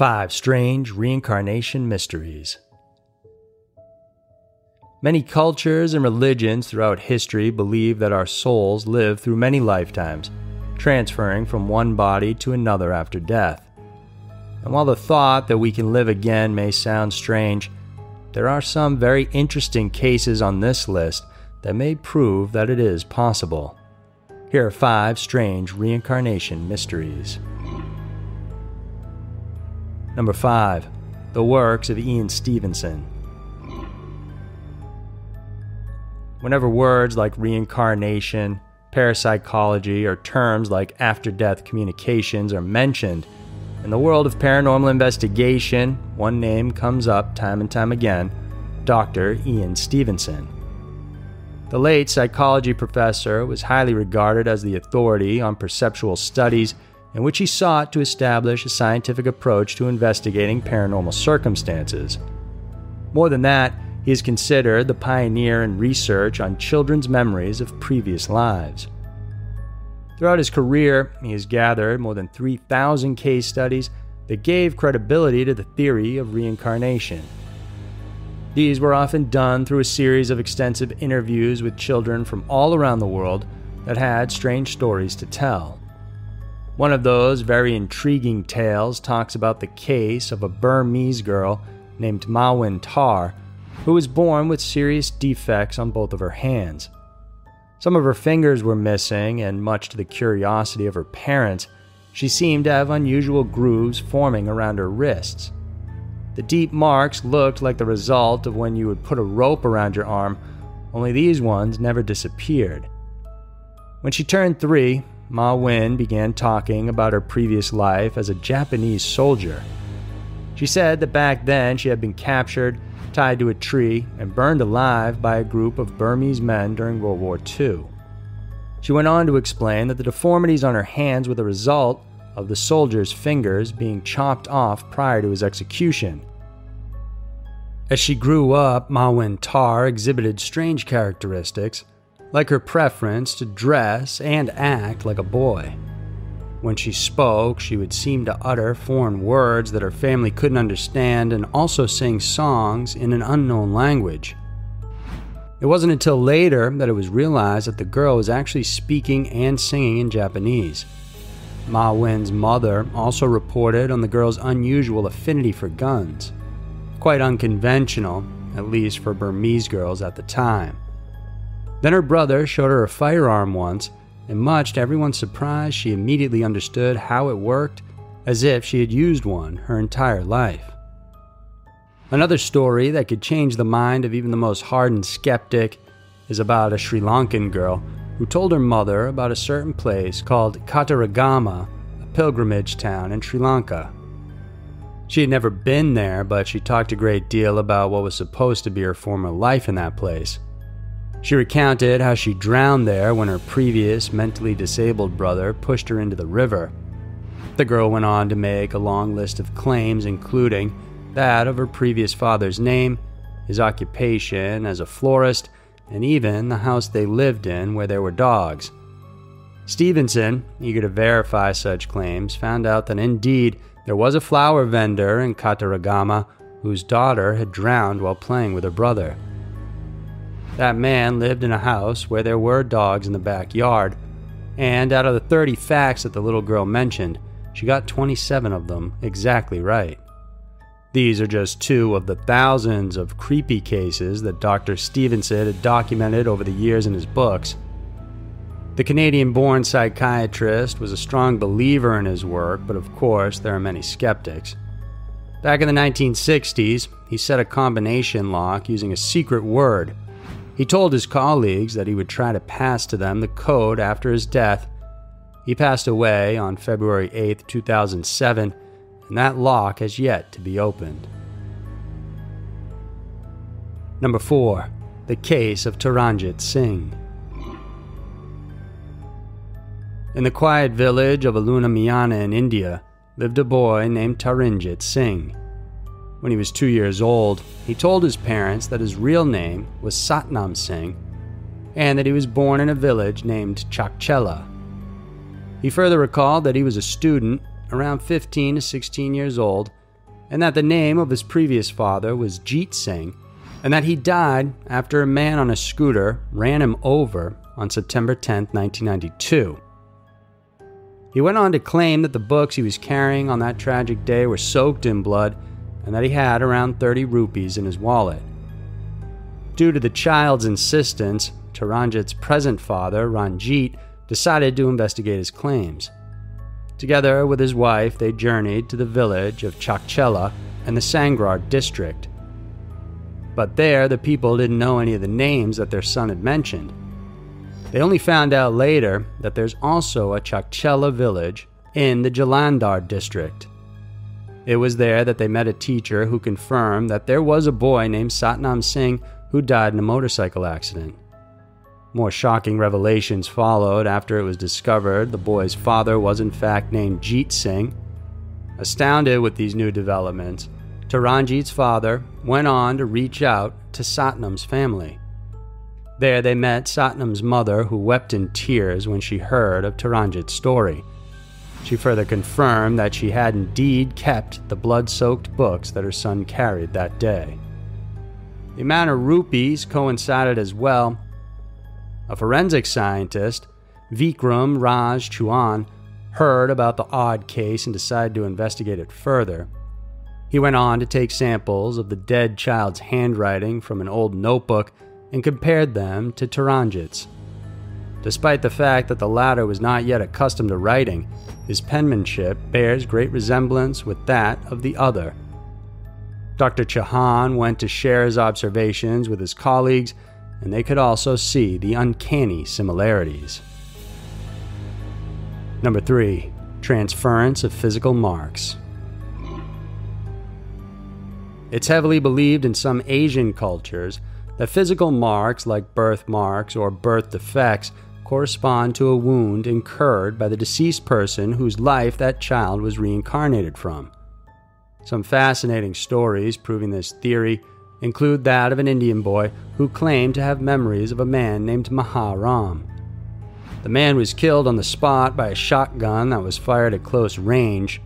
Five Strange Reincarnation Mysteries. Many cultures and religions throughout history believe that our souls live through many lifetimes, transferring from one body to another after death. And while the thought that we can live again may sound strange, there are some very interesting cases on this list that may prove that it is possible. Here are five strange reincarnation mysteries. Number 5. The Works of Ian Stevenson. Whenever words like reincarnation, parapsychology, or terms like after death communications are mentioned, in the world of paranormal investigation, one name comes up time and time again Dr. Ian Stevenson. The late psychology professor was highly regarded as the authority on perceptual studies in which he sought to establish a scientific approach to investigating paranormal circumstances. More than that, he is considered the pioneer in research on children's memories of previous lives. Throughout his career, he has gathered more than 3,000 case studies that gave credibility to the theory of reincarnation. These were often done through a series of extensive interviews with children from all around the world that had strange stories to tell. One of those very intriguing tales talks about the case of a Burmese girl named Ma Win Tar, who was born with serious defects on both of her hands. Some of her fingers were missing, and much to the curiosity of her parents, she seemed to have unusual grooves forming around her wrists. The deep marks looked like the result of when you would put a rope around your arm, only these ones never disappeared. When she turned three, Ma Win began talking about her previous life as a Japanese soldier. She said that back then she had been captured, tied to a tree, and burned alive by a group of Burmese men during World War II. She went on to explain that the deformities on her hands were the result of the soldier's fingers being chopped off prior to his execution. As she grew up, Ma Win Tar exhibited strange characteristics, like her preference to dress and act like a boy. When she spoke, she would seem to utter foreign words that her family couldn't understand and also sing songs in an unknown language. It wasn't until later that it was realized that the girl was actually speaking and singing in Japanese. Ma Win's mother also reported on the girl's unusual affinity for guns. Quite unconventional, at least for Burmese girls at the time. Then her brother showed her a firearm once, and much to everyone's surprise, she immediately understood how it worked as if she had used one her entire life. Another story that could change the mind of even the most hardened skeptic is about a Sri Lankan girl who told her mother about a certain place called Kataragama, a pilgrimage town in Sri Lanka. She had never been there, but she talked a great deal about what was supposed to be her former life in that place. She recounted how she drowned there when her previous mentally disabled brother pushed her into the river. The girl went on to make a long list of claims, including that of her previous father's name, his occupation as a florist, and even the house they lived in where there were dogs. Stevenson, eager to verify such claims, found out that indeed there was a flower vendor in Kataragama whose daughter had drowned while playing with her brother. That man lived in a house where there were dogs in the backyard, and out of the 30 facts that the little girl mentioned, she got 27 of them exactly right. These are just two of the thousands of creepy cases that Dr. Stevenson had documented over the years in his books. The Canadian born psychiatrist was a strong believer in his work, but of course, there are many skeptics. Back in the 1960s, he set a combination lock using a secret word he told his colleagues that he would try to pass to them the code after his death. He passed away on February 8, 2007, and that lock has yet to be opened. Number 4. The Case of Taranjit Singh. In the quiet village of Alunamiyana in India lived a boy named Taranjit Singh. When he was two years old, he told his parents that his real name was Satnam Singh and that he was born in a village named Chakchela. He further recalled that he was a student, around 15 to 16 years old, and that the name of his previous father was Jeet Singh, and that he died after a man on a scooter ran him over on September 10, 1992. He went on to claim that the books he was carrying on that tragic day were soaked in blood and that he had around 30 rupees in his wallet. Due to the child's insistence, Taranjit's present father, Ranjit, decided to investigate his claims. Together with his wife, they journeyed to the village of Chakchela in the Sangrur district. But there, the people didn't know any of the names that their son had mentioned. They only found out later that there's also a Chakchela village in the Jalandhar district. It was there that they met a teacher who confirmed that there was a boy named Satnam Singh who died in a motorcycle accident. More shocking revelations followed after it was discovered the boy's father was in fact named Jeet Singh. Astounded with these new developments, Taranjit's father went on to reach out to Satnam's family. There they met Satnam's mother, who wept in tears when she heard of Taranjit's story. She further confirmed that she had indeed kept the blood soaked books that her son carried that day. The amount of rupees coincided as well. A forensic scientist, Vikram Raj Chauhan, heard about the odd case and decided to investigate it further. He went on to take samples of the dead child's handwriting from an old notebook and compared them to Taranjit's. Despite the fact that the latter was not yet accustomed to writing, his penmanship bears great resemblance with that of the other. Dr. Chauhan went to share his observations with his colleagues, and they could also see the uncanny similarities. Number 3. Transference of physical marks. It's heavily believed in some Asian cultures that physical marks like birthmarks or birth defects correspond to a wound incurred by the deceased person whose life that child was reincarnated from. Some fascinating stories proving this theory include that of an Indian boy who claimed to have memories of a man named Maharam. The man was killed on the spot by a shotgun that was fired at close range.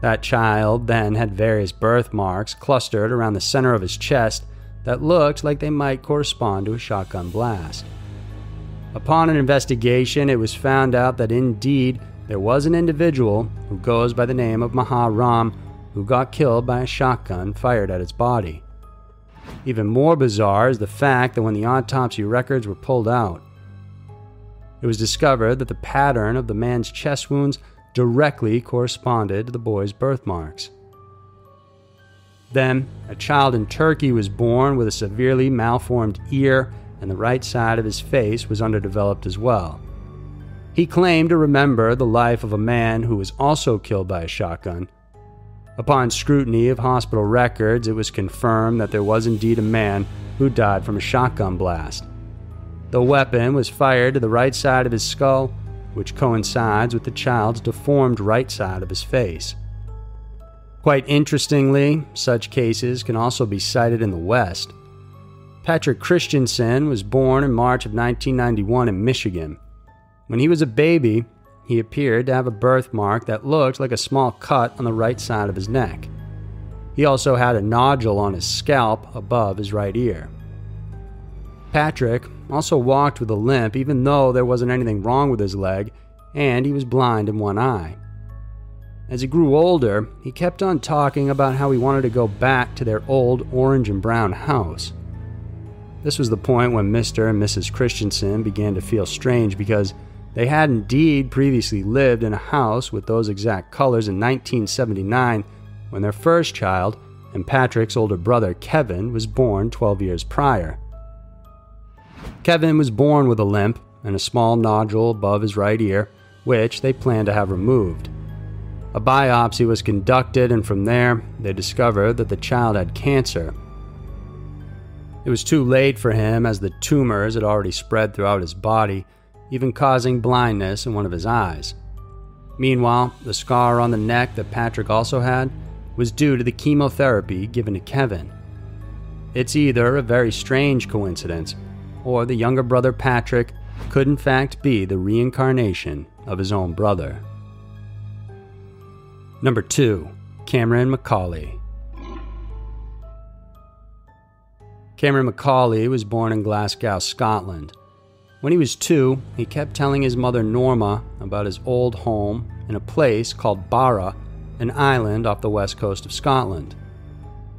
That child then had various birthmarks clustered around the center of his chest that looked like they might correspond to a shotgun blast. Upon an investigation, it was found out that indeed there was an individual who goes by the name of Maharam who got killed by a shotgun fired at his body. Even more bizarre is the fact that when the autopsy records were pulled out, it was discovered that the pattern of the man's chest wounds directly corresponded to the boy's birthmarks. Then, a child in Turkey was born with a severely malformed ear, and the right side of his face was underdeveloped as well. He claimed to remember the life of a man who was also killed by a shotgun. Upon scrutiny of hospital records, it was confirmed that there was indeed a man who died from a shotgun blast. The weapon was fired to the right side of his skull, which coincides with the child's deformed right side of his face. Quite interestingly, such cases can also be cited in the West. Patrick Christensen was born in March of 1991 in Michigan. When he was a baby, he appeared to have a birthmark that looked like a small cut on the right side of his neck. He also had a nodule on his scalp above his right ear. Patrick also walked with a limp even though there wasn't anything wrong with his leg, and he was blind in one eye. As he grew older, he kept on talking about how he wanted to go back to their old orange and brown house. This was the point when Mr. and Mrs. Christensen began to feel strange because they had indeed previously lived in a house with those exact colors in 1979 when their first child and Patrick's older brother Kevin was born 12 years prior. Kevin was born with a limp and a small nodule above his right ear, which they planned to have removed. A biopsy was conducted, and from there, they discovered that the child had cancer. It was too late for him as the tumors had already spread throughout his body, even causing blindness in one of his eyes. Meanwhile, the scar on the neck that Patrick also had was due to the chemotherapy given to Kevin. It's either a very strange coincidence, or the younger brother Patrick could in fact be the reincarnation of his own brother. Number 2. Cameron Macaulay. Cameron Macaulay was born in Glasgow, Scotland. When he was two, he kept telling his mother Norma about his old home in a place called Barra, an island off the west coast of Scotland.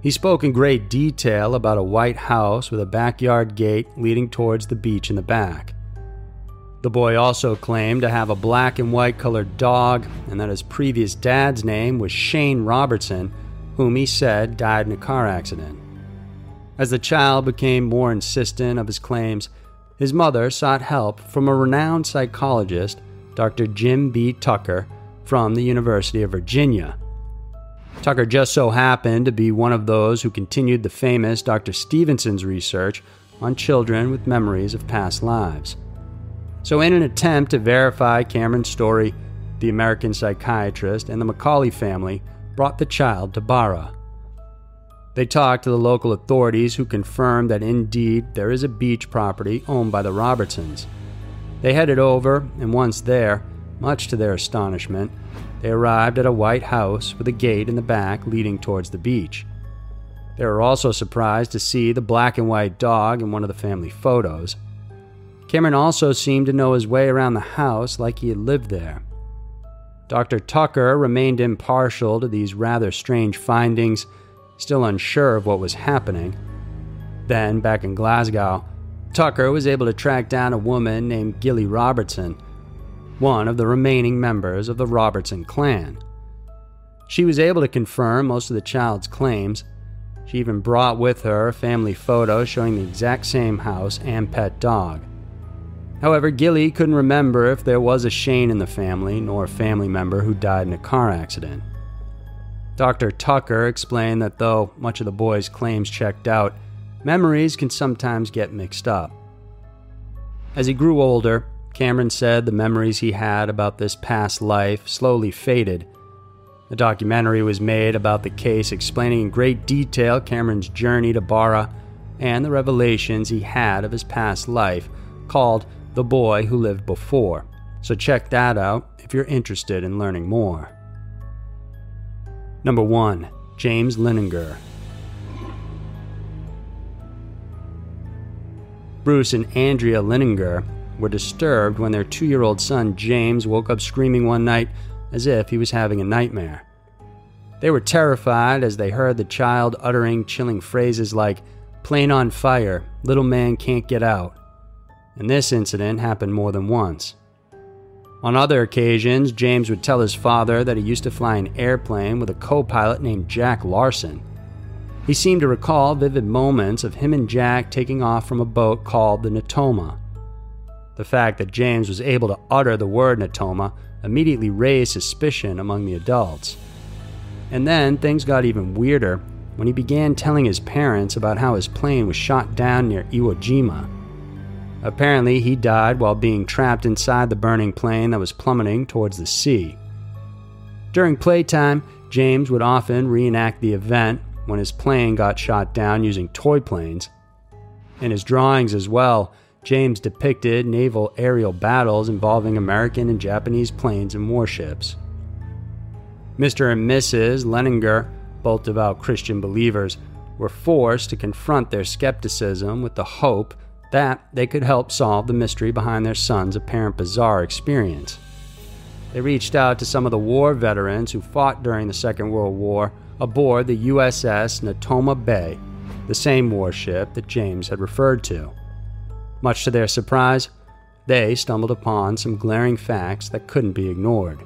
He spoke in great detail about a white house with a backyard gate leading towards the beach in the back. The boy also claimed to have a black and white colored dog and that his previous dad's name was Shane Robertson, whom he said died in a car accident. As the child became more insistent of his claims, his mother sought help from a renowned psychologist, Dr. Jim B. Tucker, from the University of Virginia. Tucker just so happened to be one of those who continued the famous Dr. Stevenson's research on children with memories of past lives. So, in an attempt to verify Cameron's story, the American psychiatrist and the Macaulay family brought the child to Barra. They talked to the local authorities who confirmed that indeed there is a beach property owned by the Robertsons. They headed over, and once there, much to their astonishment, they arrived at a white house with a gate in the back leading towards the beach. They were also surprised to see the black and white dog in one of the family photos. Cameron also seemed to know his way around the house like he had lived there. Dr. Tucker remained impartial to these rather strange findings still unsure of what was happening. Then, back in Glasgow, Tucker was able to track down a woman named Gilly Robertson, one of the remaining members of the Robertson clan. She was able to confirm most of the child's claims. She even brought with her a family photo showing the exact same house and pet dog. However, Gilly couldn't remember if there was a Shane in the family, nor a family member who died in a car accident. Dr. Tucker explained that though much of the boy's claims checked out, memories can sometimes get mixed up. As he grew older, Cameron said the memories he had about this past life slowly faded. A documentary was made about the case explaining in great detail Cameron's journey to Barra and the revelations he had of his past life, called The Boy Who Lived Before. So check that out if you're interested in learning more. Number 1. James Leininger. Bruce and Andrea Leininger were disturbed when their two year old son James woke up screaming one night as if he was having a nightmare. They were terrified as they heard the child uttering chilling phrases like, plane on fire, little man can't get out. And this incident happened more than once. On other occasions, James would tell his father that he used to fly an airplane with a co pilot named Jack Larson. He seemed to recall vivid moments of him and Jack taking off from a boat called the Natoma. The fact that James was able to utter the word Natoma immediately raised suspicion among the adults. And then things got even weirder when he began telling his parents about how his plane was shot down near Iwo Jima. Apparently, he died while being trapped inside the burning plane that was plummeting towards the sea. During playtime, James would often reenact the event when his plane got shot down using toy planes. In his drawings as well, James depicted naval aerial battles involving American and Japanese planes and warships. Mr. and Mrs. Leininger, both devout Christian believers, were forced to confront their skepticism with the hope that they could help solve the mystery behind their son's apparent bizarre experience. They reached out to some of the war veterans who fought during the Second World War aboard the USS Natoma Bay, the same warship that James had referred to. Much to their surprise, they stumbled upon some glaring facts that couldn't be ignored.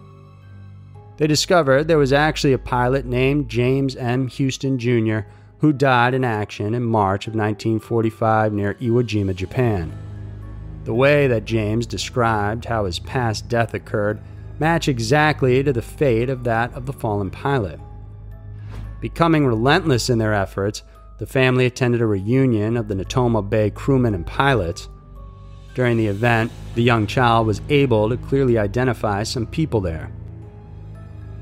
They discovered there was actually a pilot named James M. Huston Jr who died in action in March of 1945 near Iwo Jima, Japan. The way that James described how his past death occurred matched exactly to the fate of that of the fallen pilot. Becoming relentless in their efforts, the family attended a reunion of the Natoma Bay crewmen and pilots. During the event, the young child was able to clearly identify some people there.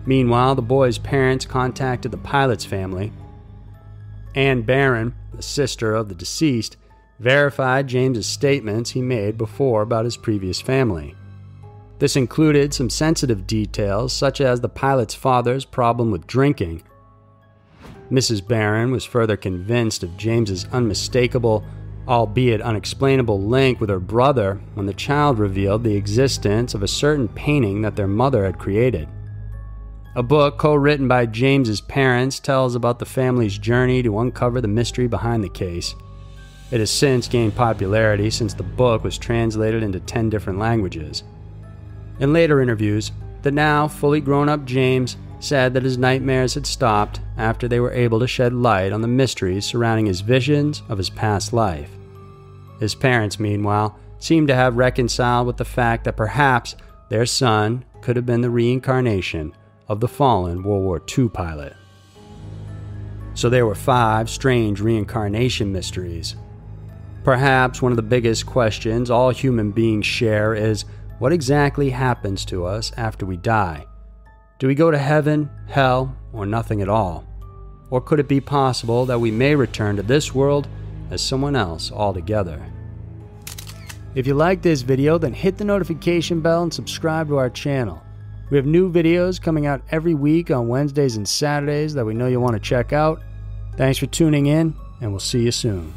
Meanwhile, the boy's parents contacted the pilot's family Anne Barron, the sister of the deceased, verified James's statements he made before about his previous family. This included some sensitive details, such as the pilot's father's problem with drinking. Mrs. Barron was further convinced of James's unmistakable, albeit unexplainable, link with her brother when the child revealed the existence of a certain painting that their mother had created. A book co written by James's parents tells about the family's journey to uncover the mystery behind the case. It has since gained popularity since the book was translated into 10 different languages. In later interviews, the now fully grown up James said that his nightmares had stopped after they were able to shed light on the mysteries surrounding his visions of his past life. His parents, meanwhile, seemed to have reconciled with the fact that perhaps their son could have been the reincarnation of the fallen World War II pilot. So there were five strange reincarnation mysteries. Perhaps one of the biggest questions all human beings share is what exactly happens to us after we die? Do we go to heaven, hell, or nothing at all? Or could it be possible that we may return to this world as someone else altogether? If you like this video, then hit the notification bell and subscribe to our channel. We have new videos coming out every week on Wednesdays and Saturdays that we know you'll want to check out. Thanks for tuning in, and we'll see you soon.